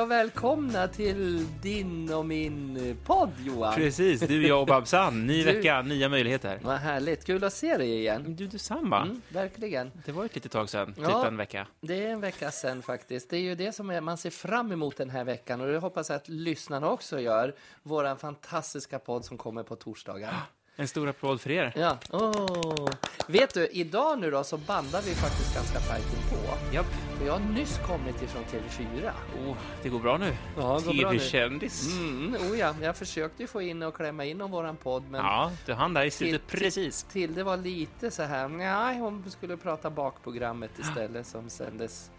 Och välkomna till din och min podd Johan. Precis, du, jag och Babsan. Ny Du- vecka, nya möjligheter. Vad härligt, kul att se dig igen. Du, detsamma. Mm, verkligen. Det var ett litet tag sedan, typ Ja. en vecka. Det är en vecka sen faktiskt. Det är ju det som är, man ser fram emot den här veckan och det hoppas jag att lyssnarna också gör. Våran fantastiska podd som kommer på torsdagar. En stor applåd för er. Ja. Åh. Vet du, idag nu då så bandar vi faktiskt ganska tajt på. Japp. För jag har nyss kommit ifrån TV4. Oh, det går bra nu. Ja, det. TV-kändis. Mm, oh ja, jag försökte ju få in och klämma in om våran podd men Ja, du hann där i slutet Till- precis. Tilde var lite så här, nej, hon skulle prata bakprogrammet istället som sändes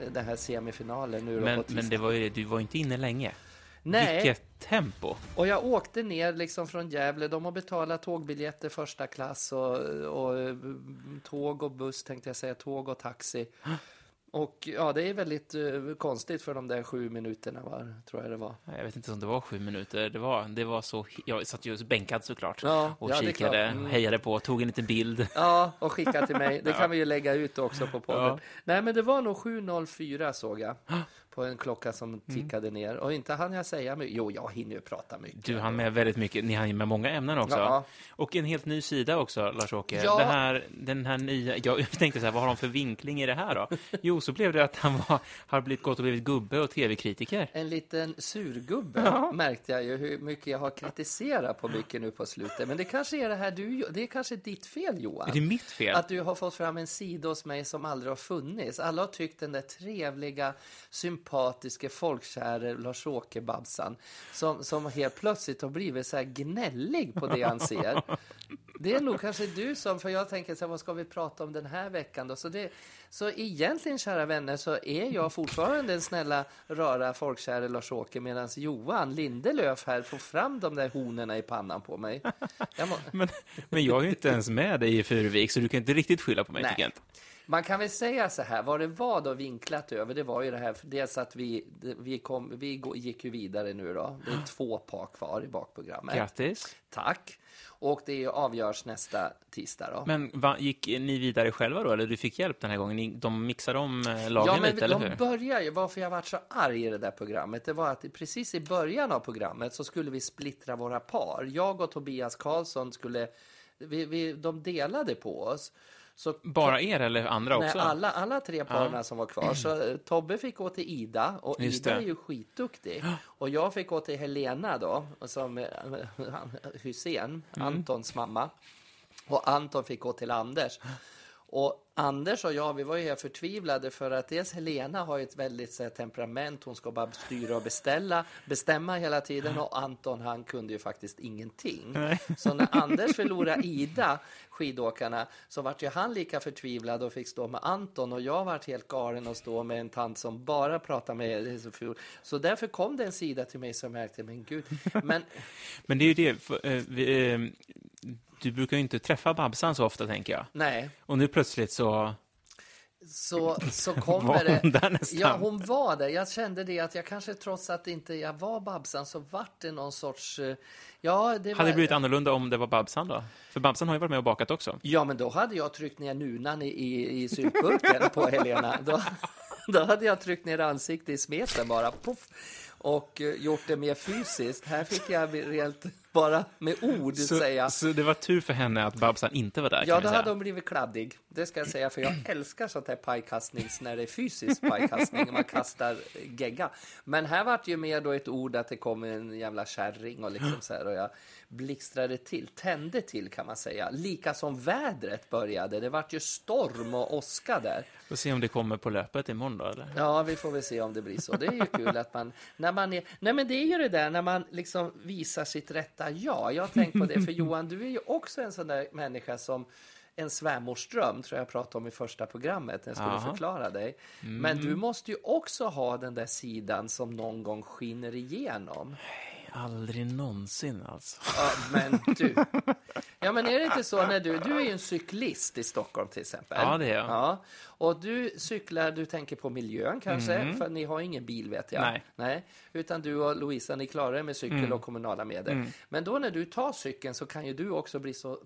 eh, den här semifinalen nu då Men, på tisdag. men det var ju, du var inte inne länge. Nej, Vilket tempo. och jag åkte ner liksom från Gävle. De har betalat tågbiljetter första klass och, och eh, tåg och buss tänkte jag säga, tåg och taxi. Och ja, det är väldigt eh, konstigt för de där sju minuterna var, tror jag det var. Jag vet inte om det var sju minuter. Det var, det var så... Jag satt ju bänkad såklart. Ja, och ja, kikade. Mm. hejade på, tog en liten bild. Ja, och skicka till mig. Det kan vi ju lägga ut också på podden. Ja. Nej, men det var nog 7.04 såg jag. På en klocka som tickade ner. Och inte hann jag säga mycket. Jo, jag hinner ju prata mycket. Du hann med väldigt mycket. Ni hann med många ämnen också. Ja. Och en helt ny sida också, Lars-Åke. Ja. Det här, den här nya... Jag tänkte så här, vad har de för vinkling i det här då? Jo, så blev det att han var, har blivit, gått och blivit gubbe och tv-kritiker. En liten surgubbe märkte jag ju hur mycket jag har kritiserat på mycket nu på slutet. Men det kanske är det här du Det är kanske ditt fel Johan. Är det mitt fel? Att du har fått fram en sida hos mig som aldrig har funnits. Alla har tyckt den där trevliga, sympatiska, folkkäre Lars-Åke Babsan som, som helt plötsligt har blivit så här gnällig på det han ser. Det är nog kanske du som, för jag tänker så här, vad ska vi prata om den här veckan då? Så, det, så egentligen, kära vänner, så är jag fortfarande den snälla, röra, folkkäre Lars-Åke medan Johan Lindelöf här får fram de där honorna i pannan på mig. Jag må, Men, men jag är ju inte ens med dig i Furuvik, så du kan inte riktigt skylla på mig, Nej. tycker jag. Man kan väl säga så här, vad det var då vinklat över, det var ju det här, dels att vi, vi, kom, vi gick ju vidare nu då. Det är två par kvar i bakprogrammet. Grattis. Tack. Och det avgörs nästa tisdag då. Men va, gick ni vidare själva då, eller du fick hjälp den här gången? De mixade om eh, lagen Ja, men lite, eller de hur? börjar ju, varför jag varit så arg i det där programmet, det var att precis i början av programmet så skulle vi splittra våra par. Jag och Tobias Karlsson skulle, vi, vi, de delade på oss. Så Bara er eller andra Nej, också? alla, alla tre paren som var kvar. Så eh, Tobbe fick gå till Ida och Just Ida det. är ju skitduktig. Och jag fick gå till Helena då, som eh, Hussein, Mm. Antons mamma. Och Anton fick gå till Anders. Och Anders och jag, vi var ju helt förtvivlade för att dels Helena har ju ett väldigt så här, temperament, hon ska bara styra och beställa, bestämma hela tiden och Anton han kunde ju faktiskt ingenting. Så när Anders förlorade Ida, skidåkarna, så vart ju han lika förtvivlad och fick stå med Anton och jag vart helt galen och stå med en tant som bara pratade med så därför kom det en sida till mig som märkte, men gud, men Men det är ju det, för, eh, vi, eh, du brukar ju inte träffa Babsan så ofta, tänker jag. nej. Och nu plötsligt så så, så var kommer det... hon där nästan. Ja, hon var det. Jag kände det att jag kanske trots att inte jag var Babsan så vart det någon sorts... eh, Ja, det var... Hade det blivit annorlunda om det var Babsan då? För Babsan har ju varit med och bakat också. Ja, men då hade jag tryckt ner nunan i, i, i syltburken på Helena. Då, då hade jag tryckt ner ansiktet i smeten bara, puff, och eh, gjort det mer fysiskt. Här fick jag rent bara med ord säga. så det var tur för henne att Babsan inte var där, Ja, vi då hade hon blivit kladdig. Det ska jag säga, för jag älskar sånt här pajkastnings när det är fysisk pajkastning, när man kastar gegga. Men här var det ju mer då ett ord att det kom en jävla kärring och liksom så här och jag blixtrade till, tände till kan man säga. Lika som vädret började. Det vart ju storm och åska där. Får se om det kommer på löpet imorgon då, eller? Ja, vi får väl se om det blir så. Det är ju kul att man, när man är, nej men det är ju det där när man liksom visar sitt rätta jag. Jag har tänkt på det, för Johan, du är ju också en sån där människa som en svärmorsdröm, tror jag pratade om i första programmet, när jag skulle Jaha. förklara dig. Men du måste ju också ha den där sidan som någon gång skiner igenom. Aldrig någonsin alltså. Ja, men du. Ja, men är det inte så när du, du är ju en cyklist i Stockholm till exempel. Ja, det är jag. Ja, och du cyklar, du tänker på miljön kanske, för ni har ingen bil vet jag. Mm. Nej. Mm. Utan du och Louisa, ni klarar er med cykel och kommunala medel. Men då när du tar cykeln så kan ju du också bli så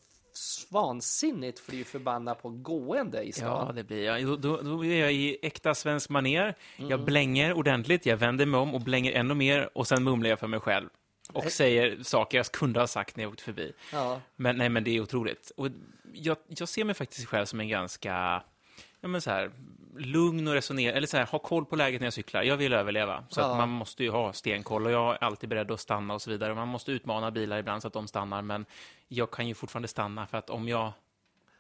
vansinnigt fly förbannad på gående i Ja, stan. det blir jag. Då, då, då är jag i äkta svensk maner. Mm. Jag blänger ordentligt, jag vänder mig om och blänger ännu mer och sen mumlar jag för mig själv. Och Nej. säger saker jag kunde ha sagt när jag åkte förbi. Ja. Men nej, men det är otroligt. Och jag, jag ser mig faktiskt själv som en ganska, ja men så här, lugn och resonerad, eller så här, ha koll på läget när jag cyklar. Jag vill överleva, så Ja. att man måste ju ha stenkoll och jag är alltid beredd att stanna och så vidare. Man måste utmana bilar ibland så att de stannar, men jag kan ju fortfarande stanna för att om jag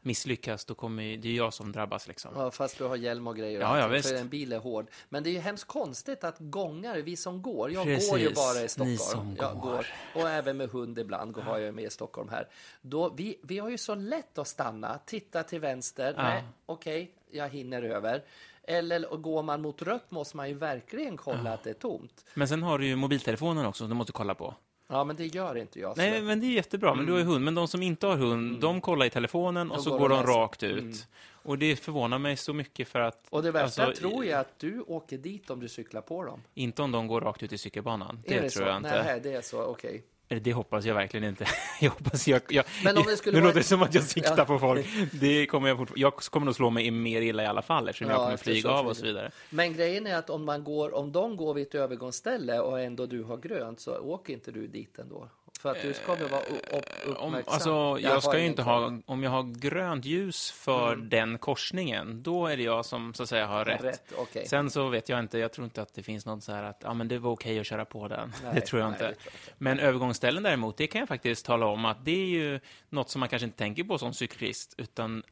misslyckas, då kommer det är jag som drabbas liksom. Ja, fast du har hjälm och grejer. Ja, ja, visst. För en bil är hård. Men det är ju hemskt konstigt att gångare, vi som går, jag Precis, går ju bara i ni Stockholm. som jag går. Och även med hund ibland går har jag med i Stockholm här. Då, vi, vi har ju så lätt att stanna, titta till vänster, Ja. nej, okej, jag hinner över. Eller och går man mot rött måste man ju verkligen kolla att det är tomt. Men sen har du ju mobiltelefonen också, som du måste kolla på. Ja, men det gör inte jag. Nej, men det är jättebra, men du har ju hund. Men de som inte har hund, de kollar i telefonen och Då så går går de de rakt ut. Och det förvånar mig så mycket för att... Och det värsta alltså, tror jag att du åker dit om du cyklar på dem. Inte om de går rakt ut i cykelbanan. Det, är det tror så? jag inte. Nej, det är så, okej. Eller det hoppas jag verkligen inte. jag hoppas jag... jag Men om det skulle nu vara- låter det som att jag siktar Ja. på folk. Det kommer jag, fortfar- jag kommer nog slå mig mer illa i alla fall eftersom Ja, jag kommer flyga av och så vidare. Men grejen är att om, man går, om de går vid ett övergångsställe och ändå du har grönt så åker inte du dit ändå. För att du ska väl vara Om, uppmärksam. alltså, Jag ska ju inte ha, om jag har grönt ljus för Mm. den korsningen, då är det jag som så att säga har rätt. Rätt, okej. Sen så vet jag inte, jag tror inte att det finns något så här att ja, men det var okej att köra på den. Nej, det tror jag nej, inte. Men övergångsställen däremot, det kan jag faktiskt tala om att det är ju något som man kanske inte tänker på som cyklist, utan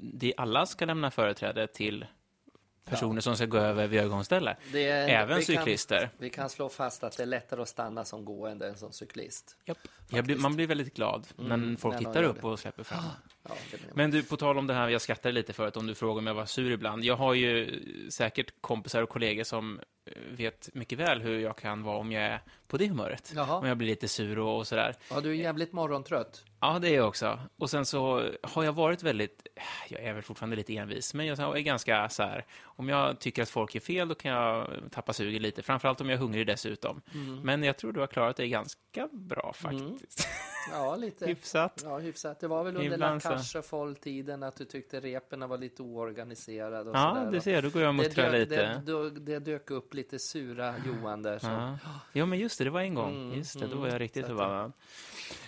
det alla ska lämna företräde till personer som ska gå över vid övergångsställe. Är, Även vi cyklister. Kan, vi kan slå fast att det är lättare att stanna som gående än som cyklist. Blir, man blir väldigt glad när Mm, folk när hittar gör upp det. och släpper fram. Ja, menar jag. Men du, på tal om det här, jag skrattade lite förut om du frågar om jag var sur ibland. Jag har ju säkert kompisar och kollegor som eh, vet mycket väl hur jag kan vara om jag är på det humöret. Jaha. Om jag blir lite sur och, och sådär. ja, du är jävligt morgontrött. Ja, det är jag också. Och sen så har jag varit väldigt, jag är väl fortfarande lite envis, men jag är ganska så här, om jag tycker att folk är fel, då kan jag tappa sugen lite, framförallt om jag är hungrig dessutom. Mm. Men jag tror du har klarat det ganska bra faktiskt. Ja, lite. Hyfsat. Ja, hyfsat. Det var väl under Ibland så. Lakache-tiden att du tyckte repen var lite oorganiserade och Ja, du ser, då går jag och muttrar lite. det, det, det dök upp lite sura Johan där. Så. Ja. ja, men just det, det var en gång. Mm, just det, då mm, var jag riktigt förbannad.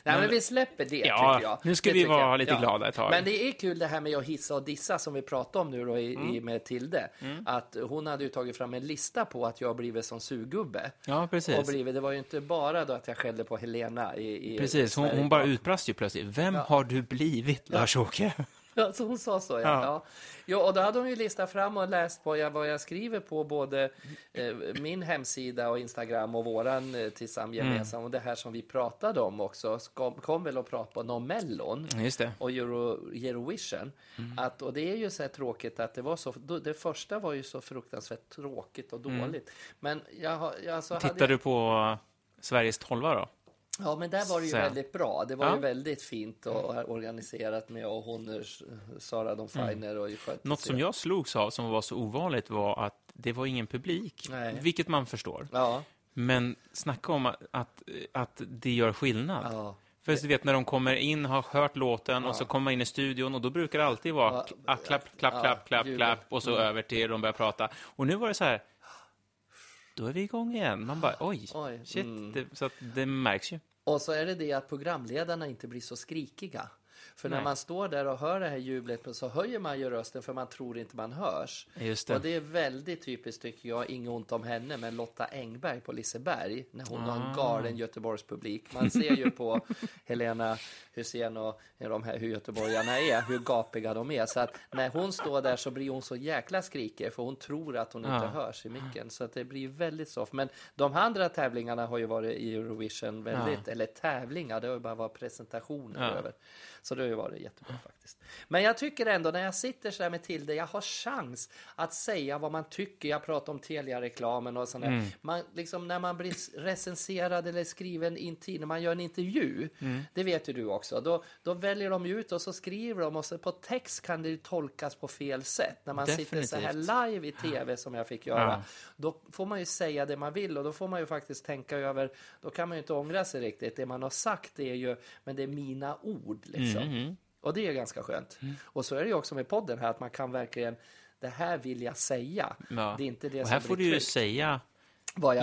Nej, men Men- vi släpper det, Ja, tycker jag. nu ska Det vi vara jag. lite glada ett tag. Men det är kul det här med att hissa och dissa som vi pratade om nu då i, Mm. i med Tilde. Att hon hade ju tagit fram en lista på att jag blivit som sugubbe. Ja, Och precis. blivit, det var ju inte bara då att jag skällde på Helena i, i Precis, hon, hon bara utbrast ju plötsligt. Vem har du blivit, Lars-Åke? Alltså hon sa så, ja. Ja. ja. Och då hade hon ju listat fram och läst på jag, vad jag skriver på både eh, min hemsida och Instagram och våran eh, tillsammans Mm. gemensam. Och det här som vi pratade om också, kom, kom väl att prata någon Mellon Just det. och Euro, Eurovision. Mm. Att, och det är ju så här tråkigt att det var så, det första var ju så fruktansvärt tråkigt och dåligt. Men jag, jag alltså hade Mm. Tittar du på Sveriges tolva då? Ja, men där var det ju Så. väldigt bra. Det var Ja. ju väldigt fint och organiserat med och hon, eh, Sara och skötte Mm. Något sig. som jag slogs av som var så ovanligt var att det var ingen publik. Nej. Vilket man förstår. Ja, Men snacka om att, att, att det gör skillnad. ja. För du vet när de kommer in, har hört låten och så kommer man in i studion och då brukar det alltid vara Ja, ah, klapp, klapp, ja, klapp, klapp, ljud. klapp och så Mm. över till de börjar prata. Och nu var det så här, då är vi igång igen. Man bara, oj, Oj, shit. mm. Det, så det märks ju. Och så är det det att programledarna inte blir så skrikiga. För när Nej. man står där och hör det här jublet så höjer man ju rösten för man tror inte man hörs. Just Och det. det är väldigt typiskt tycker jag, inget ont om henne, men Lotta Engberg på Liseberg, när hon har en Ah. galen Göteborgspublik. Man ser ju på Helena Hussein och de här, hur göteborgarna är, hur gapiga de är. Så att när hon står där så blir hon så jäkla skrikig, för hon tror att hon inte Ja. hörs i micken. Så att det blir väldigt soft. Men de andra tävlingarna har ju varit i Eurovision väldigt, eller tävlingar, det har ju bara varit presentationer Ja. över. Så det har ju varit jättebra faktiskt. Men jag tycker ändå när jag sitter så här med Tilde, jag har chans att säga vad man tycker. Jag pratar om Telia-reklamen och sådär. Mm. Man, liksom, när man blir recenserad eller skriven in tid, när man gör en intervju, Mm. det vet ju du också, då, då väljer de ut och så skriver de och så på text kan det ju tolkas på fel sätt. När man sitter så här Definitivt. live i tv som jag fick göra, Ja. då får man ju säga det man vill och då får man ju faktiskt tänka över, då kan man ju inte ångra sig riktigt. Det man har sagt det är ju, men det är mina ord liksom. Mm. Och det är ganska skönt. Mm. Och så är det ju också med podden här, att man kan verkligen, det här vill jag säga. Ja. Det är inte det Och här får du ju säga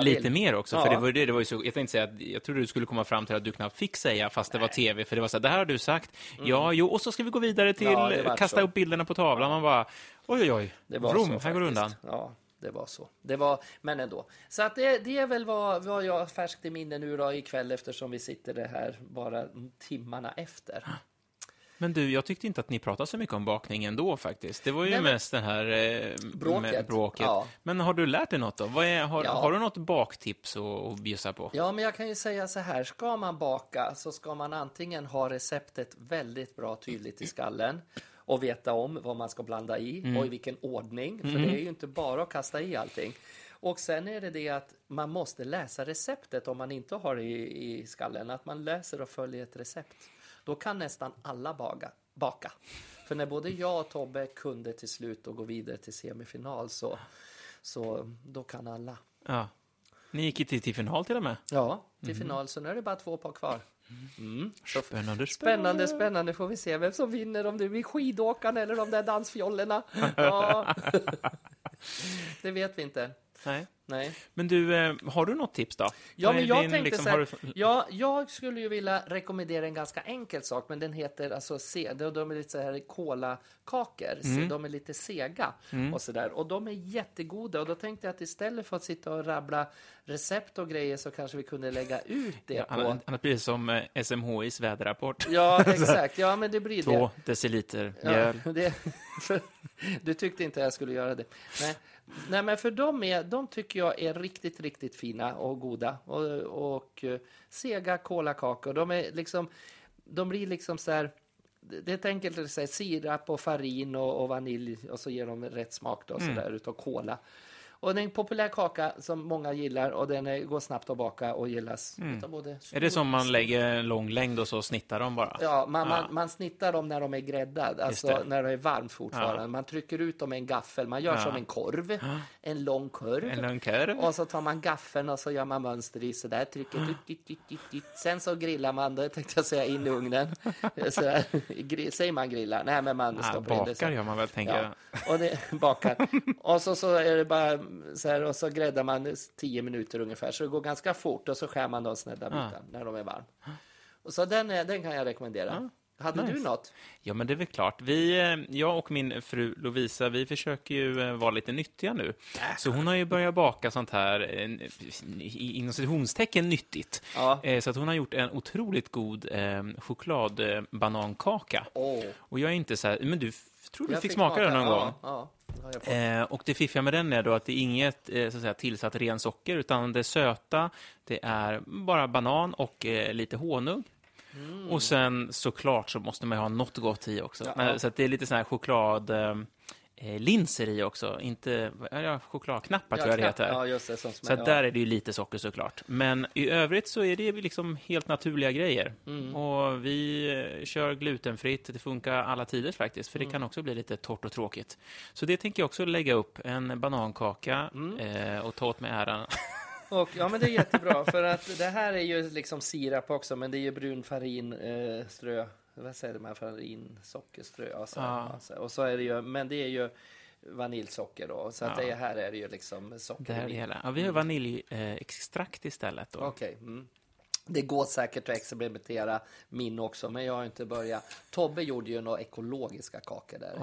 lite vill. mer också. Ja. För det var det, det var ju så, jag tänkte säga att jag trodde du skulle komma fram till att du knappt fick säga fast det var tv. För det var så här, det här har du sagt. Ja, jo, och så ska vi gå vidare till Mm. Ja, kasta så. upp bilderna på tavlan. Man bara, oj, oj, oj. Det var Vroom, så här går faktiskt. undan. Ja, det var så. Det var, men ändå. Så att det, det är väl vad, vad jag har färskt i minne nu då ikväll eftersom vi sitter det här bara timmarna efter. Men du, jag tyckte inte att ni pratade så mycket om bakning ändå faktiskt. Det var ju Nej, men- mest det här eh, Bråket. bråket. Ja. Men har du lärt dig något då? Är, har, Ja. har du något baktips att, att bjussa på? Ja, men jag kan ju säga så här. Ska man baka så ska man antingen ha receptet väldigt bra tydligt i skallen och veta om vad man ska blanda i och i vilken ordning. För det är ju inte bara att kasta i allting. Och sen är det det att man måste läsa receptet om man inte har det i, i skallen. Att man läser och följer ett recept. Då kan nästan alla baga, baka. För när både jag och Tobbe kunde till slut och gå vidare till semifinal så, så då kan alla. Ja. Ni gick till, till final till och med. Ja, till final. Så nu är det bara två par kvar. Mm. Spännande, Spännande, spännande. Får vi se vem som vinner, om det blir skidåkarna eller de där dansfjollorna. Ja. det vet vi inte. Nej. Nej. Men du, eh, har du något tips då? Ja, men jag din, tänkte liksom, så här, du- ja, jag skulle ju vilja rekommendera en ganska enkel sak, men den heter alltså, se, de, är lite så här kolakakor, Mm. de är lite sega och så där. Och de är jättegoda och då tänkte jag att istället för att sitta och rabbla recept och grejer så kanske vi kunde lägga ut det Ja, på... annars blir det som eh, SMHIs väderrapport. Ja, exakt. Ja, men det blir det. Två deciliter Ja, mjöl. det, för, du tyckte inte jag skulle göra det. Nej, Nej men för de, är, de tycker jag är riktigt, riktigt fina och goda. Och, och eh, sega kolakakor. De är liksom, de blir liksom så här, det är ett enkelt att säga sirap och farin och, och vanilj och så ger de rätt smak då, så där, utav kola. Och det är en populär kaka som många gillar och den går snabbt att baka och gillas utav både Är det som man lägger en lång längd och så snittar de bara? Ja, man, Ja. Man, man snittar dem när de är gräddade, alltså när det är varmt fortfarande. Ja. Man trycker ut dem med en gaffel, man gör Ja. som en korv, en lång kurv. En lång kurv? Och så tar man gaffeln och så gör man mönster i sådär, trycker dit, dit, dit, dit. Sen så grillar man, det tänkte jag säga, in i ugnen. Sådär. Säger man grillar? Nej, men man Ja, stoppar in det bakar gör man väl, tänker Ja, jag. och det bakar. Och så, så är det bara så här, och så gräddar man 10 minuter ungefär, så det går ganska fort och så skär man de snedda bitarna när de är varma. Och så den, är- den kan jag rekommendera. Hade du nice. något? Ja, men det är väl klart. Vi, eh, jag och min fru Lovisa, vi försöker ju eh, vara lite nyttiga nu. Så hon har ju börjat baka sånt här, eh, inom citationstecken, nyttigt. Ja. Eh, Så att hon har gjort en otroligt god eh, chokladbanankaka. Åh, Och jag är inte så här, men du, tror du jag fick smaka den någon ja, gång? Ja, Eh, och det fiffiga med den är då att det är inget eh, så att säga, tillsatt rensocker, utan det söta, det är bara banan och eh, lite honung. Och sen såklart så måste man ju ha något gott i också. Ja. Men, så det är lite sån här choklad... Eh, linser i också, inte ja, chokladknappar tror jag det heter. Ja, just det. Som Så ja. där är det ju lite socker såklart. Men i övrigt så är det liksom helt naturliga grejer. Mm. Och vi eh, kör glutenfritt, det funkar alla tider faktiskt, för det Mm. kan också bli lite torrt och tråkigt. Så det tänker jag också lägga upp, en banankaka Mm. eh, och ta åt mig äran. Och, ja, men det är jättebra. För att det här är ju liksom sirap också, men det är ju brun farin, eh, strö, vad säger man, farin, sockerströ. Alltså, Ja. alltså, och så är det ju, men det är ju vaniljsocker då. Så att Ja. det här är det ju liksom socker. Det här är det hela. Ja, vi har vaniljextrakt istället. Då. Okej. Mm. Det går säkert att experimentera min också, men jag har inte börjat. Tobbe gjorde ju några ekologiska kakor där.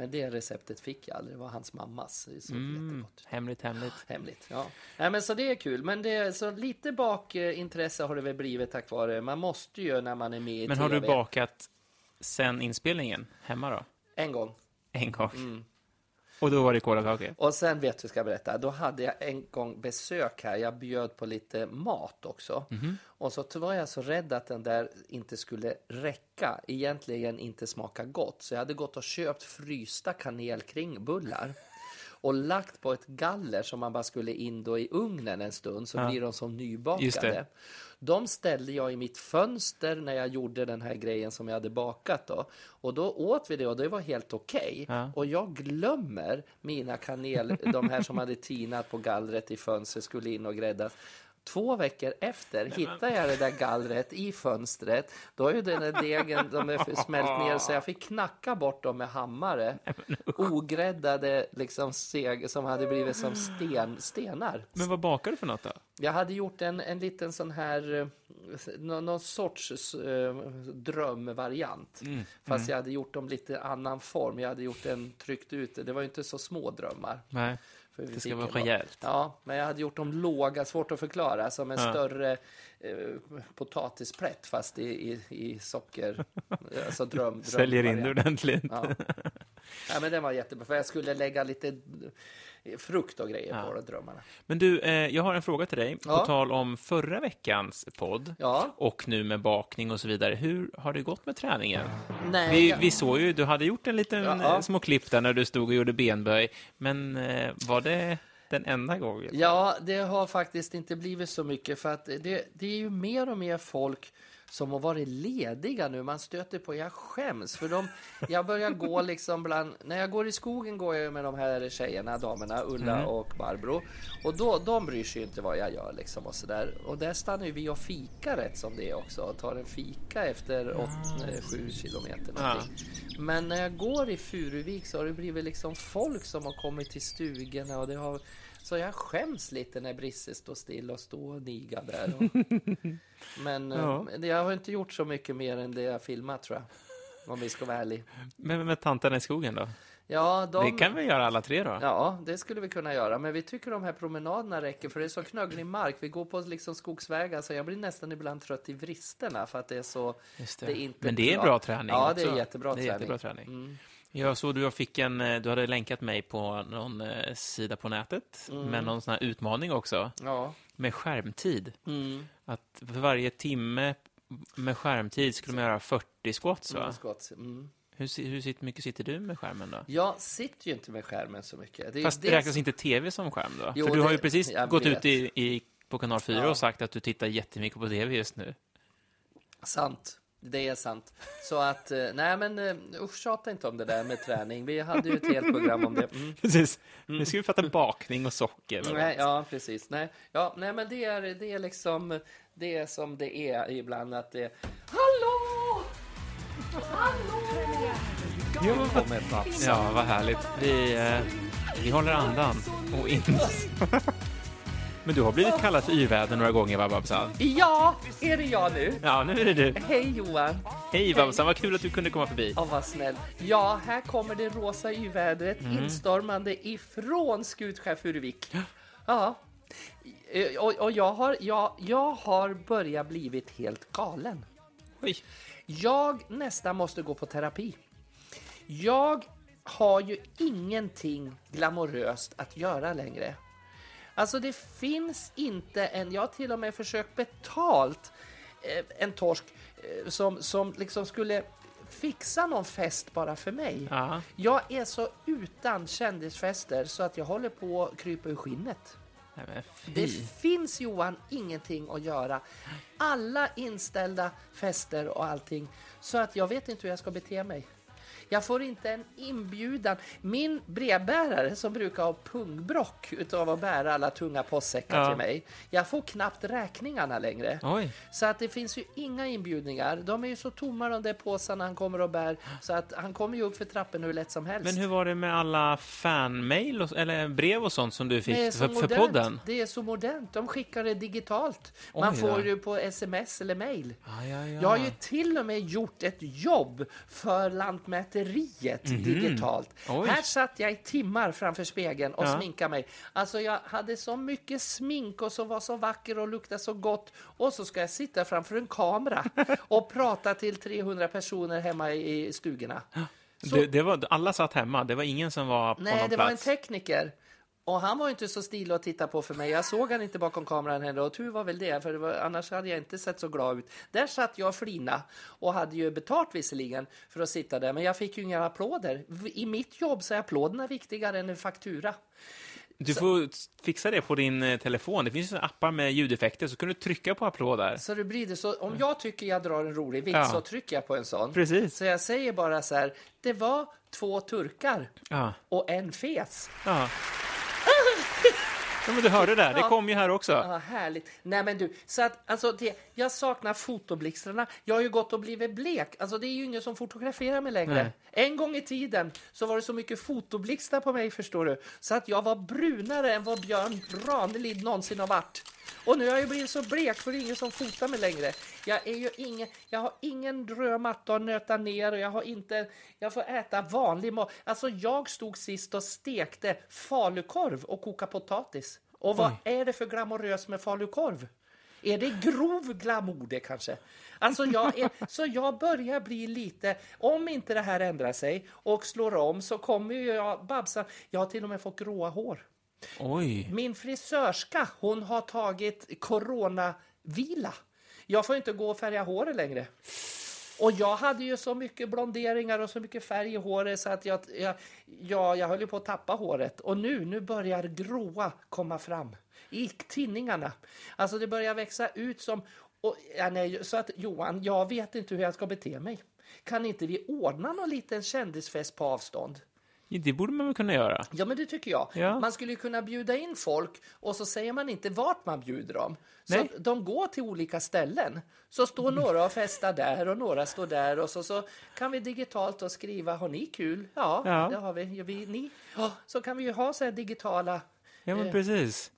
Men det receptet fick jag aldrig. Det var hans mammas. Det såg Mm, jättegott. hemligt, hemligt. Hemligt, ja. Nej, men så det är kul. Men det är, så lite bakintresse har det väl blivit tack vare. Man måste ju när man är med i Men har TV. du bakat sen inspelningen hemma då? En gång. En gång. Mm. Och då var det kolakakor? Och sen vet du, ska jag berätta. Då hade jag en gång besök här. Jag bjöd på lite mat också. Mhm. Och så var jag så rädd att den där inte skulle räcka. Egentligen inte smaka gott. Så jag hade gått och köpt frysta kanelkringbullar. Och lagt på ett galler som man bara skulle in då i ugnen en stund så blir de som nybakade. De ställde jag i mitt fönster när jag gjorde den här grejen som jag hade bakat då. Och då åt vi det och det var helt okej. Ja. Och jag glömmer mina kanel, de här som hade tinat på gallret i fönstret skulle in och gräddas. Två veckor efter hittar jag det där gallret i fönstret. Då har ju den där degen de är smält ner så jag fick knacka bort dem med hammare. Ogräddade liksom seg som hade blivit som sten, stenar. Men vad bakar du för något då? Jag hade gjort en, en liten sån här, eh, någon, någon sorts eh, drömvariant. Mm, Fast jag hade gjort dem lite annan form. Jag hade gjort den tryckt ut. Det var ju inte så små drömmar. Nej, det ska vara en- rejält. Ja, men jag hade gjort dem låga, svårt att förklara, som en Ja. större eh, potatisplätt fast i, i, i socker. alltså dröm, dröm Säljer in ordentligt. Ja. ja, men den var jättebra, för jag skulle lägga lite frukt och grejer Ja. på de drömmarna. Men du, eh, jag har en fråga till dig. På Ja. tal om förra veckans podd Ja, och nu med bakning och så vidare. Hur har det gått med träningen? nej. Vi, jag- vi såg ju, du hade gjort en liten Ja. eh, små klipp där när du stod och gjorde benböj. Men eh, var det den enda gången? Ja, det har faktiskt inte blivit så mycket för att det, det är ju mer och mer folk som har varit lediga nu. Man stöter på, jag skäms för de, jag börjar gå liksom bland, när jag går i skogen går jag med de här tjejerna, damerna, Ulla och Barbro. Och då, de bryr sig inte vad jag gör liksom och sådär. Och där stannar ju vi och fikar rätt som det är också och tar en fika efter åt, eh, sju kilometer någonting. Men när jag går i Furuvik så har det blivit liksom folk som har kommit till stugorna och det har så jag skäms lite när Brisse står still och står och nigar där. Och, men Ja. eh, jag har inte gjort så mycket mer än det jag filmat tror jag. Om vi ska vara ärliga. Men med tanterna i skogen då? Ja, de, Det kan vi göra alla tre då? Ja, det skulle vi kunna göra. Men vi tycker de här promenaderna räcker för det är så knögglig mark. Vi går på liksom skogsvägar så jag blir nästan ibland trött i vristerna för att det är så... Just det. Det är inte Men det är bra. bra träning Ja, det är också. jättebra det är träning. jättebra träning. Mm. Jag såg du, fick en, eh, du hade länkat mig på någon eh, sida på nätet Mm. med någon sån här utmaning också, Ja. med skärmtid. Mm. Att för varje timme med skärmtid skulle man göra 40 squats, va? Mm, skott. Mm. Hur, hur mycket sitter du med skärmen då? Jag sitter ju inte med skärmen så mycket. Det Fast det räknas inte tv som skärm då? Jo, för du har ju precis gått vet. ut i, i, på kanal 4 Ja. och sagt att du tittar jättemycket på tv just nu. Sant. Det är sant. Så att, eh, nej men eh, usch, tjata inte om det där med träning. Vi hade ju ett helt program om det. Mm. Precis. Nu ska vi prata bakning och socker. Nej, ja, precis. Nej, ja, nej men det är, det är liksom, det är som det är ibland att det Hallå! Jo, vad- Kommer Babs. Ja, vad härligt. Vi, eh, vi håller andan och inte... Men du har blivit kallad för yrväder några gånger, va, Babsan? Ja, är det jag nu? Ja, nu är det du. Hej Johan! Hej, Babsan. Vad kul att du kunde komma förbi. Ja, vad snäll. Ja, här kommer det rosa yvädret Mm. instormande ifrån Skutskär Furuvik. Ja. Eh, Och, och jag, har, jag, jag har börjat blivit helt galen. Oj. Jag nästan måste gå på terapi. Jag har ju ingenting glamoröst att göra längre. Alltså det finns inte en, jag har till och med försökt betalt eh, en torsk eh, som, som liksom skulle fixa någon fest bara för mig. Ja. Jag är så utan kändisfester så att jag håller på att krypa ur skinnet. Nej, Det finns Johan ingenting att göra. Alla inställda fester och allting. Så att jag vet inte hur jag ska bete mig. Jag får inte en inbjudan. Min brevbärare som brukar ha pungbrock utav att bära alla tunga postsäckar Ja. till mig. Jag får knappt räkningarna längre. Oj. Så att det finns ju inga inbjudningar. De är ju så tomma de där påsarna han kommer och bär. Så att han kommer ju upp för trappen hur lätt som helst. Men hur var det med alla fanmail och, eller brev och sånt som du fick Det så för, för podden? Det är så modernt. De skickar det digitalt. Oj Man får det på sms eller mail. Ja, ja, ja. Jag har ju till och med gjort ett jobb för Lantmäteriet digitalt. Mhm. Oj. Här satt jag i timmar framför spegeln och Ja. sminkade mig. Alltså jag hade så mycket smink och som var så vacker och luktade så gott. Och så ska jag sitta framför en kamera och prata till 300 personer hemma i stugorna. Så- Det, det var, alla satt hemma, det var ingen som var på Nej, någon det var en plats. tekniker. Och han var inte så stilig att titta på för mig. Jag såg han inte bakom kameran heller och tur var väl det, för det var, annars hade jag inte sett så glad ut. Där satt jag och flina och hade ju betalt visserligen för att sitta där, men jag fick ju inga applåder. I mitt jobb så är applåderna viktigare än en faktura. Du får fixa det på din eh, telefon. Det finns appar med ljudeffekter, så kan du trycka på applåder. Så det blir det. Så om jag tycker jag drar en rolig vits Ja. så trycker jag på en sån. Precis. Så jag säger bara så här, det var två turkar Ja. och en fes. ja. Ja, men du hörde det. Det kom ju här också. Ja, härligt. Nej men du, så att, alltså, det, jag saknar fotoblixtrarna. Jag har ju gått och blivit blek. Alltså det är ju ingen som fotograferar mig längre. Nej. En gång i tiden så var det så mycket fotoblixtar på mig förstår du. Så att jag var brunare än vad Björn Ranelid någonsin har varit. Och nu har jag ju blivit så blek för det är ingen som fotar mig längre. Jag, är ju ingen, jag har ingen röd matta att nöta ner och jag har inte, jag får äta vanlig mat. Alltså jag stod sist och stekte falukorv och kokade potatis. Och vad är det för glamoröst med falukorv? Är det grov glamour det kanske? Alltså jag är, så jag börjar bli lite, om inte det här ändrar sig och slår om så kommer jag, Babsan, jag har till och med fått gråa hår. Oj. Min frisörska, hon har tagit coronavila. Jag får inte gå och färga håret längre. Och jag hade ju så mycket blonderingar och så mycket färg i håret så att jag, jag, jag, jag höll ju på att tappa håret. Och nu, nu börjar gråa komma fram i tinningarna. Alltså det börjar växa ut som... Och, ja, nej, så att Johan, jag vet inte hur jag ska bete mig. Kan inte vi ordna någon liten kändisfest på avstånd? Det borde man väl kunna göra? Ja, men det tycker jag. Ja. Man skulle ju kunna bjuda in folk och så säger man inte vart man bjuder dem. Så Nej. de går till olika ställen. Så står några och festar där och några står där och så, så kan vi digitalt och skriva har ni kul? Ja, Ja. det har vi. Vi ni? Ja, så kan vi ju ha så här digitala Ja, men Eh. precis.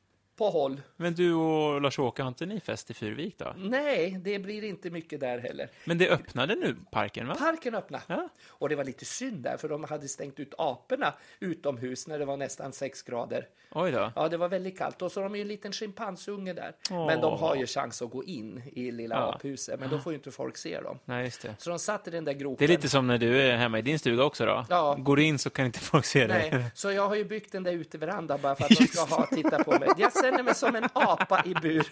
På håll. Men du och Lars-Åke, har inte ni fest i Fyrvik då? Nej, det blir inte mycket där heller. Men det öppnade nu, parken, va? Parken öppnade. Ja. Och det var lite synd där, för de hade stängt ut aporna utomhus när det var nästan 6 grader. Oj då. Ja, det var väldigt kallt. Och så har de ju en liten schimpansunge där. Åh. Men de har ju chans att gå in i lilla Ja. aphuset, men då får ju inte folk se dem. Nej, just det. Så de satt i den där gropen. Det är lite som när du är hemma i din stuga också då. Ja. Går du in så kan inte folk se dig. Nej, så jag har ju byggt den där uteverandan bara för att de ska ha titta på mig. Jag känner mig som en apa i bur.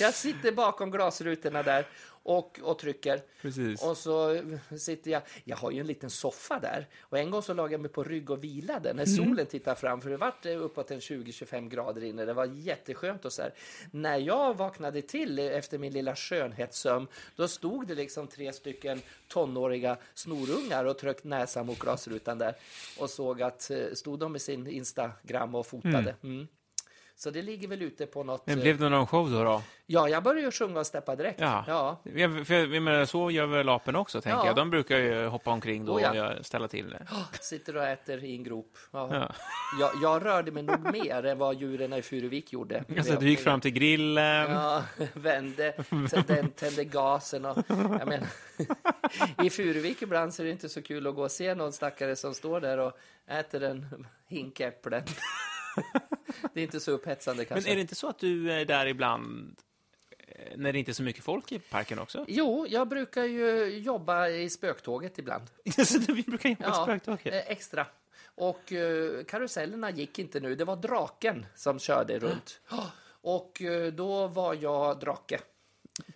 Jag sitter bakom glasrutorna där och, och trycker. Precis. Och så sitter jag, jag har ju en liten soffa där. Och en gång så lagade jag mig på rygg och vilade när solen tittade fram. För det vart eh, uppåt en 20-25 grader inne. Det var jätteskönt och så här. När jag vaknade till efter min lilla skönhetssömn, då stod det liksom tre stycken tonåriga snorungar och tryckte näsan mot glasrutan där. Och såg att, eh, stod de med sin Instagram och fotade. Mm. Så det ligger väl ute på något... Men eh, blev det någon show då? då? Ja, jag började ju sjunga och steppa direkt. Ja. ja. Jag, för jag, jag menar, så gör väl aporna också, tänker Ja. jag. De brukar ju hoppa omkring då Oh, ja. och ställa till det. Sitter och äter i en grop. Ja. Ja. Jag, jag rörde mig nog mer än vad djuren i Furuvik gjorde. Alltså, du gick fram till grillen. Ja, vände, den tände gasen och... Jag menar, I Furuvik ibland så är det inte så kul att gå och se någon stackare som står där och äter en hink äpplen. Det är inte så upphetsande Men kanske. är det inte så att du är där ibland eh, när det inte är så mycket folk i parken också? Jo, jag brukar ju jobba i spöktåget ibland. så vi brukar jobba i spöktåget? eh, extra. Och eh, karusellerna gick inte nu. Det var draken som körde runt. Och då var jag drake.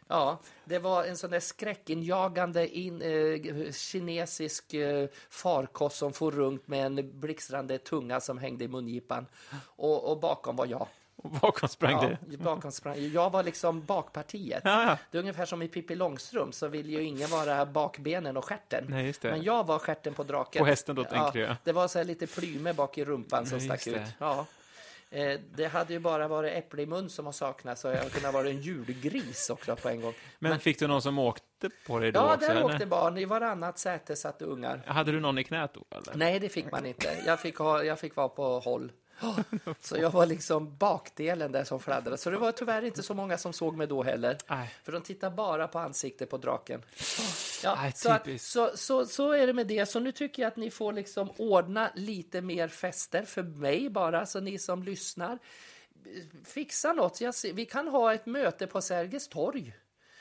Ja, det var en sån där skräckinjagande in, eh, kinesisk eh, farkost som for runt med en blixtrande tunga som hängde i mungipan. Och, och bakom var jag. Och bakom sprang Ja, du? bakom sprang. Jag var liksom bakpartiet. Ja, ja. Det är ungefär som i Pippi Långstrump så vill ju ingen vara bakbenen och stjärten. Nej. Men jag var stjärten på draken. På hästen då, tänker du, ja. Det var så lite plyme bak i rumpan som Ja, stack ut. Ja. Eh, det hade ju bara varit äpple i mun som har saknats så jag kunde ha varit en julgris också på en gång. Men, fick du någon som åkte på dig då Ja, också? där eller? åkte barn. I varannat säte satt ungar. Hade du någon i knät då? Eller? Nej, det fick man inte. Jag fick, ha, jag fick vara på håll. Så jag var liksom bakdelen där som fladdrade. Så det var tyvärr inte så många som såg mig då heller. Nej. För de tittar bara på ansiktet på draken. Ja, Nej, så, att, så, så, så är det med det. Så nu tycker jag att ni får liksom ordna lite mer fester för mig bara, så ni som lyssnar. Fixa något. Ser, vi kan ha ett möte på Sergels torg.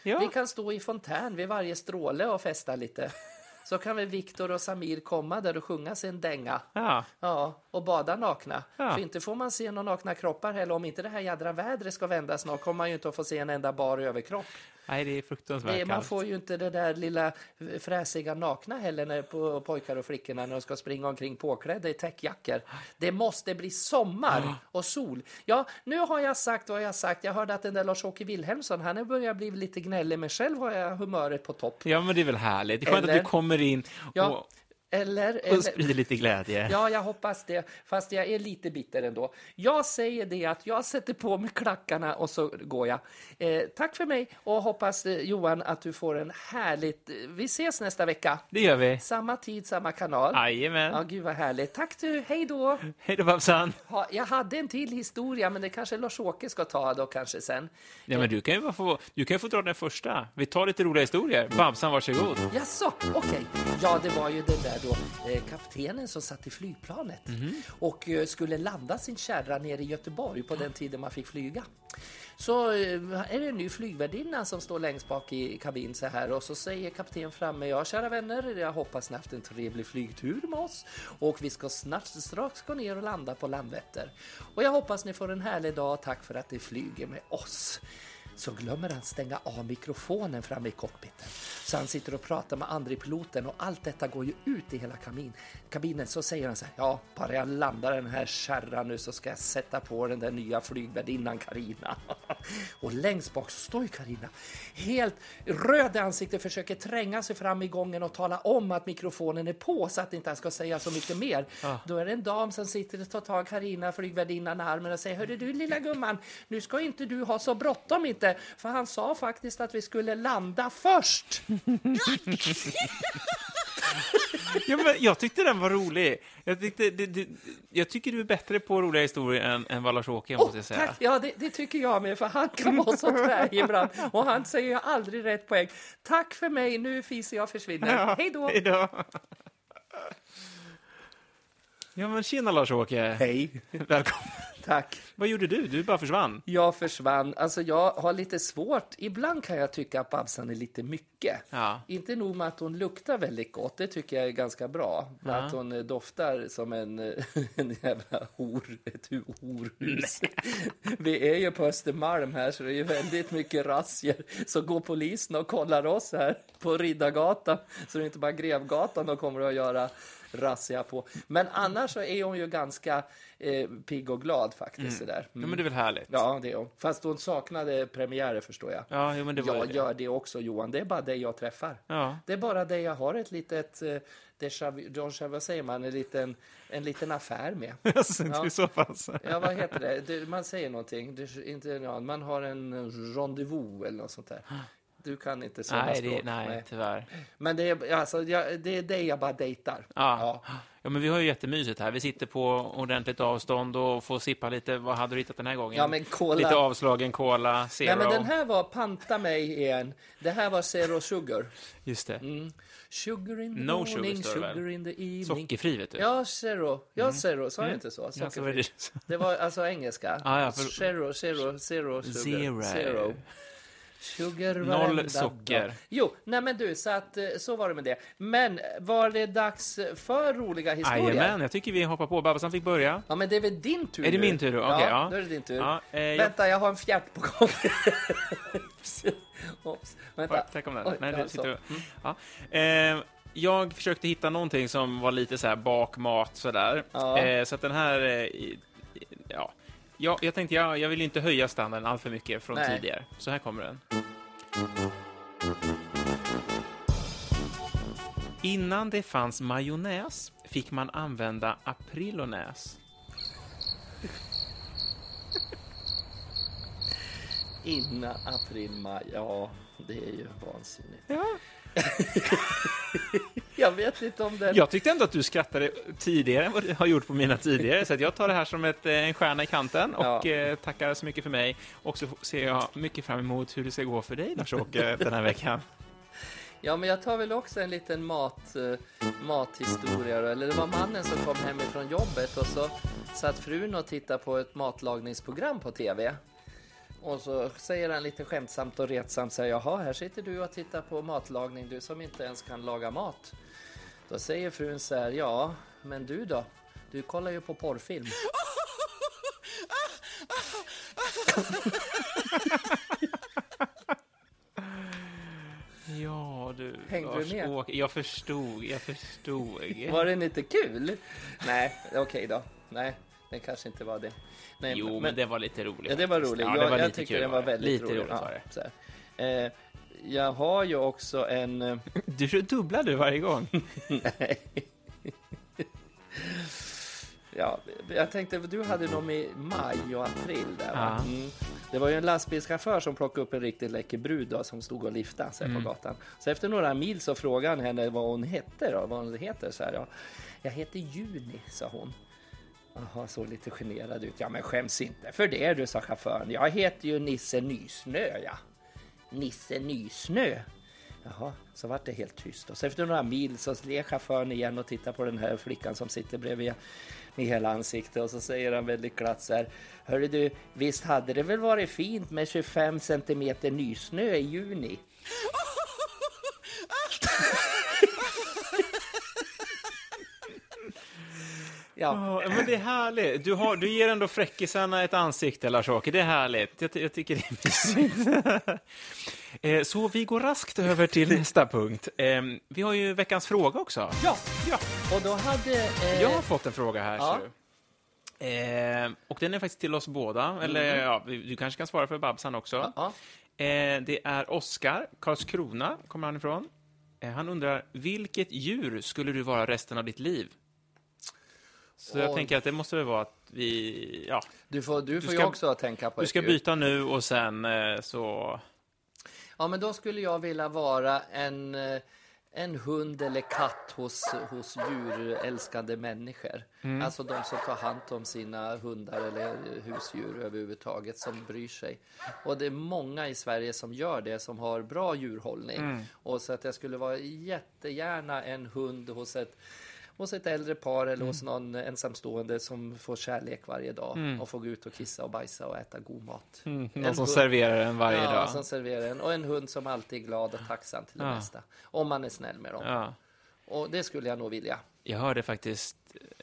Ja. Vi kan stå i fontän vid varje stråle och festa lite. Så kan väl Viktor och Samir komma där och sjunga sin dänga. ja. Ja, och bada nakna. Ja. För inte får man se några nakna kroppar heller. Om inte det här jädra vädret ska vända snart kommer man ju inte att få se en enda bar överkropp. Nej, det är fruktansvärt Det, man får ju inte det där lilla fräsiga nakna heller när, på pojkar och flickorna när de ska springa omkring påklädda i täckjackor. Det måste bli sommar och sol. Ja, nu har jag sagt vad jag sagt. Jag hörde att den där Lars-Åke Wilhelmsson, han har börjat bli lite gnällig, men själv har jag humöret på topp. Ja, men det är väl härligt. Det är skönt Eller- att du kommer in Ja. Eller, eller Och sprider lite glädje. Ja, jag hoppas det. Fast jag är lite bitter ändå. Jag säger det att jag sätter på mig klackarna och så går jag. Eh, tack för mig och hoppas eh, Johan att du får en härligt... eh, Vi ses nästa vecka. Det gör vi. Samma tid, samma kanal. Jajamän. Ja, gud vad härligt. Tack du, hej då. Hej då Babsan. Ha, jag hade en till historia, men det kanske Lars-Åke ska ta då kanske sen. Ja, men du kan ju få, du kan få dra den första. Vi tar lite roliga historier. Babsan, varsågod. Jaså, okej. Ja, det var ju den där då eh, kaptenen som satt i flygplanet och eh, skulle landa sin kärra nere i Göteborg på den tiden man fick flyga. Så eh, är det en ny flygvärdinna som står längst bak i kabin så här och så säger kapten framme, ja kära vänner, jag hoppas ni haft en trevlig flygtur med oss och vi ska snart strax gå ner och landa på Landvetter. Och jag hoppas ni får en härlig dag, tack för att ni flyger med oss så glömmer han stänga av mikrofonen framme i cockpiten. Så han sitter och pratar med andra piloten och allt detta går ju ut i hela kabin, kabinen. Så säger han så här, ja, bara jag landar den här kärran nu så ska jag sätta på den där nya flygvärdinnan Karina. och längst bak så står ju Karina helt röd i ansiktet, försöker tränga sig fram i gången och tala om att mikrofonen är på så att inte han ska säga så mycket mer. Då är det en dam som sitter och tar tag Karina, flygvärdinnan, i armen och säger, hörru du lilla gumman, nu ska inte du ha så bråttom inte, för han sa faktiskt att vi skulle landa först. Ja, men jag tyckte den var rolig. Jag, tyckte, det, det, jag tycker du är bättre på roliga historier än, än vad Lars-Åke, måste jag säga. tack. Ja, det, det tycker jag med, för han kan vara så tvär ibland och han säger ju aldrig rätt poäng. Tack för mig, nu fiser jag försvinner. Hej då! Hej då. Ja, men tjena Lars-Åke. Hej. Välkommen. Tack. Vad gjorde du? Du bara försvann. Jag försvann. Alltså jag har lite svårt. Ibland kan jag tycka att Babsan är lite mycket. Ja. Inte nog med att hon luktar väldigt gott, det tycker jag är ganska bra. Ja. att hon eh, doftar som en, eh, en jävla hor, ett hu- horhus. Vi är ju på Östermalm här så det är ju väldigt mycket razzior. Så går polisen och kollar oss här på Riddargatan så det är inte bara Grevgatan de kommer att göra razzia på. Men annars så är hon ju ganska eh, pigg och glad faktiskt. Sådär. Ja, men det är väl härligt? Ja, det är hon. Fast hon saknade premiärer förstår jag. Ja, jo, men det var jag det. gör det också Johan, det är bara dig jag träffar. Ja. Det är bara det jag har ett litet, eh, déjà vu, vad säger man, en liten, en liten affär med. Ja. det så pass. Ja, vad heter det? det man säger någonting, det, inte, ja, man har en rendezvous eller något sånt där. Du kan inte sådana Nej, språk. det, nej, tyvärr. Men det är, alltså, jag, det är dig jag bara dejtar. Ja. ja, men vi har ju jättemysigt här. Vi sitter på ordentligt avstånd och får sippa lite. Vad hade du hittat den här gången? Ja, men cola- Lite avslagen cola, zero. Nej, men den här var Panta mig igen. Det här var Zero Sugar. Just det. Mm. Sugar in the No morning, sugar det sugar in the evening. Sockerfri, vet du. Ja, Zero. Ja, Zero. Sa jag inte så? Ja, Sockerfri. det. Det var alltså engelska. Ah, ja, för- Zero, zero, zero, sugar. Zero. Sugar Noll socker. dag. Jo, nej men du, så att eh, så var det med det. Men var det dags för roliga historier? Jajamän, jag tycker vi hoppar på. Babsan fick börja. Ja, men det är väl din tur Är det nu? min tur? Okej, ja, ja. då är det din tur. Ja, eh, Vänta, jag har en fjärt på gång. Oops. Vänta. Oj, Där kom den. Nej, ja, det sitter... Mm. ja. eh, jag försökte hitta någonting som var lite så här bakmat sådär. Ja. Eh, så att den här... Eh, i- ja. Jag, tänkte, jag, jag vill inte höja standarden allt för mycket från Nej. tidigare. Så här kommer den. Innan det fanns majonnäs fick man använda aprilonäs. Innan april, maj. Ja, det är ju vansinnigt. Ja. Jag vet inte om den... Jag tyckte ändå att du skrattade tidigare än vad du har gjort på mina tidigare, så jag tar det här som ett, eh, en stjärna i kanten och Ja. eh, tackar så mycket för mig. Och så ser jag mycket fram emot hur det ska gå för dig, Lars-Åke, den här veckan. Ja, men jag tar väl också en liten mat, eh, mathistoria. då. Eller det var mannen som kom hemifrån jobbet och så satt frun och tittade på ett matlagningsprogram på tv. Och så säger han lite skämtsamt och retsamt så här, jaha, här sitter du och tittar på matlagning, du som inte ens kan laga mat. Då säger frun så här, ja, men du då? Du kollar ju på porrfilm. Ja, du, Hängde du med? Jag förstod, jag förstod. Var den inte kul? Nej, okej då. Nej, den kanske inte var det. Nej, Jo, men, det var lite roligt. Ja, det var roligt. Ja, jag det var jag kul den var väldigt lite rolig. roligt Ja, var det. här. Eh, jag har ju också en... eh, Du dubblar du varje gång. Nej. Ja, jag tänkte, du hade dem i maj och april där va? Ja. Mm. Det var ju en lastbilschaufför som plockade upp en riktigt läcker brud då, som stod och liftade sig Mm. på gatan. Så efter några mil så frågade han henne vad hon hette då, vad hon heter så här. Ja. Jag heter Juni, sa hon. Jaha, såg lite generad ut. Ja, men skäms inte för det du, sa chauffören. Jag heter ju Nisse Nysnö, ja. Nisse Nysnö. Jaha, så vart det helt tyst. Och så efter några mil så ler chauffören igen och tittar på den här flickan som sitter bredvid med hela ansiktet och så säger han väldigt glatt så här. Hörru du, visst hade det väl varit fint med 25 centimeter nysnö i juni? Ja, Ja, men det är härligt. Du, har, du ger ändå fräckisarna ett ansikte, Lars-Åke. Det är härligt. Jag, jag tycker det är mysigt. Eh, Så vi går raskt över till nästa punkt. Eh, Vi har ju veckans fråga också. ja. Ja, och då hade... Eh, jag har fått en fråga här. Ja. Eh, och den är faktiskt till oss båda. Eller ja, du kanske kan svara för Babsan också. Mm. ja, Eh, det är Oskar, Karlskrona kommer han ifrån. Eh, han undrar, vilket djur skulle du vara resten av ditt liv? Så jag Oj. tänker att det måste väl vara att vi, ja, du får, du får ska- ju också tänka på du ett ska djur. byta nu och sen eh, så... Ja, men då skulle jag vilja vara en, eh, en hund eller katt hos, hos djurälskande människor. Mm. Alltså de som tar hand om sina hundar eller husdjur överhuvudtaget, som bryr sig. Och det är många i Sverige som gör det, som har bra djurhållning. Mm. Och så att jag skulle vara jättegärna en hund hos ett hos ett äldre par eller hos Mm. någon ensamstående som får kärlek varje dag och får gå ut och kissa och bajsa och äta god mat. Någon En som hund- serverar en varje ja, dag. som serverar en. Och en hund som alltid är glad och tacksam till det Ja. mesta. Om man är snäll med dem. Ja. Och det skulle jag nog vilja. Jag hörde faktiskt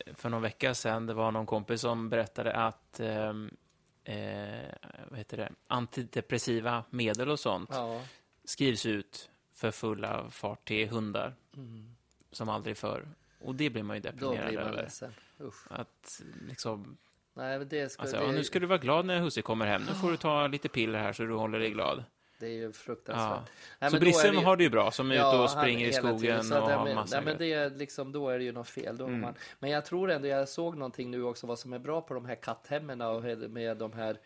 eh, för någon vecka sedan, det var någon kompis som berättade att ehm, eh, vad heter det? antidepressiva medel och sånt Ja. skrivs ut för fulla fart till hundar som aldrig förr. Och det blir man ju Mm. Då deprimerad blir man över. ledsen. Usch. Att liksom, Nej, men det, skulle, alltså, det, ja, nu ska du vara glad när husse kommer hem. Nu får du ta lite piller här så du håller dig glad. det är ju fruktansvärt. Ja. Nej, så men då är Brisse det ju- har det ju bra, som är ute och han springer i hela tiden. skogen Så att, och har men, massa nej, men grejer. det är liksom, Då är det ju något fel. Då har Mm. man, men jag tror ändå, jag såg någonting nu också vad som är bra på de här katthemmen och med de här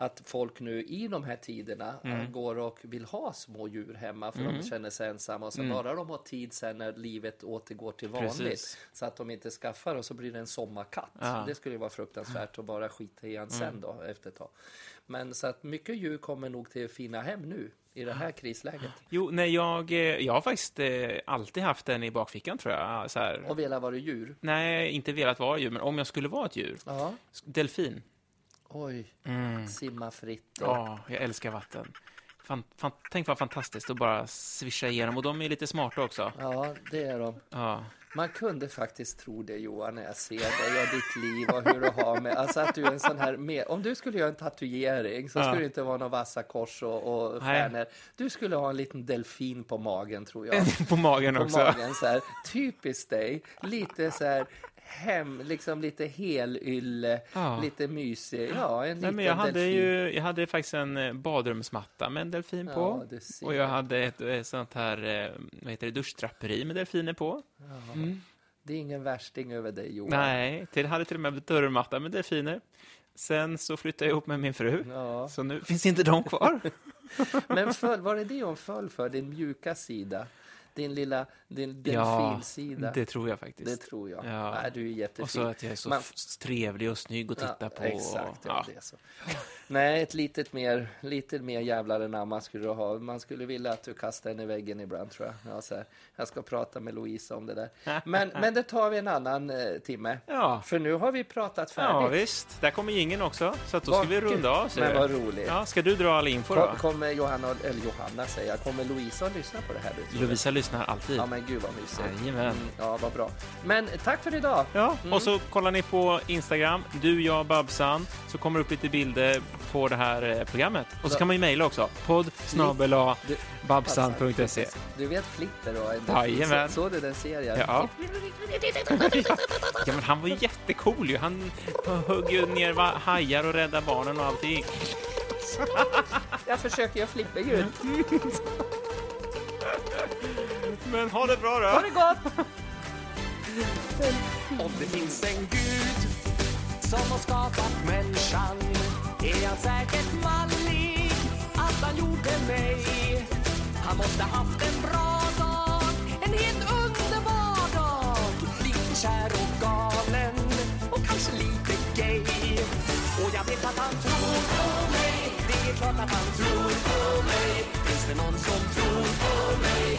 att folk nu i de här tiderna Mm. äh, går och vill ha små djur hemma för de känner sig ensamma och så bara de har tid sen när livet återgår till vanligt Mm. Precis. så att de inte skaffar och så blir det en sommarkatt. Ja. Mm. Det skulle ju vara fruktansvärt att bara skita i han sen då efter ett tag. Men så att mycket djur kommer nog till fina hem nu i det här krisläget Jo, nej, jag, eh, jag har faktiskt eh, alltid haft den i bakfickan, tror jag. Så här. och vilja vara djur. Nej, inte velat vara djur, men om jag skulle vara ett djur. Ja. Delfin. Oj, simma fritt. Och... Ja, jag älskar vatten. Fan, fan, tänk vad fantastiskt att bara svischa igenom. Och de är lite smarta också. Ja, det är de. Ja. Man kunde faktiskt tro det Johan när jag ser dig och ditt liv och hur du har med, alltså att du är en sån här, med, om du skulle göra en tatuering så Ja. skulle det inte vara några vassa kors och, och stjärnor. Du skulle ha en liten delfin på magen tror jag. På magen På också. magen så här, typiskt dig, lite så här hem, liksom lite helylle, Ja. lite mysig, ja en Nej, men jag, hade delfin. ju, jag hade faktiskt en eh, badrumsmatta med en delfin Ja, på. Och jag hade ett, ett sånt här eh, vad heter det, duschdraperi med delfiner på. Det är ingen värsting över dig Johan. Nej, till, jag hade till och med dörrmatta med delfiner. Sen så flyttade jag ihop med min fru. Ja. Så nu finns inte de kvar. Men föll, var det det hon föll för, din mjuka sida? Din lilla din ja, delfinsida? det tror jag faktiskt. Det tror jag. Ja. Nej, du är jättefin. Och så att jag är så Man- trevlig och snygg att titta Ja, på. Exakt, ja, ja. det är så. Nej, ett litet mer, lite mer jävlar än Amma skulle du ha. Man skulle vilja att du kastar den i väggen ibland tror jag. Ja, så här. Jag ska prata med Louisa om det där. Men, men det tar vi en annan eh, timme. Ja. För nu har vi pratat ja, färdigt. visst. Där kommer ingen också. Så att då ska vi runda av. Men vad roligt. Ja, ska du dra all info då? Kom, kommer Johanna, eller Johanna säger jag, kommer Louisa att lyssna på det här? du? Lovisa lyssnar alltid. Ja, men gud vad mysigt. Jajamän. Mm, ja, vad bra. Men tack för idag. Ja, och så kollar ni på Instagram, du, jag, Babsan, så kommer det upp lite bilder på det här eh, programmet. Och så kan man ju mejla också. podd Du- babsan.se Du vet Flipper och en Jajamän. Såg du den serien? Ja. ja, men han var ju jättecool ju. Han högg ju ner hajar och räddade barnen och allting. Jag försöker göra flipperljud. Men ha det bra då! Ha det gott! Om det finns en gud som har skapat människan är han säkert mallig att han gjorde mig. Han måste haft en bra dag, en helt underbar dag. Lite kär och galen och kanske lite gay. Och jag vet att han tror på mig, det är klart att han tror på mig. Finns det någon som tror på mig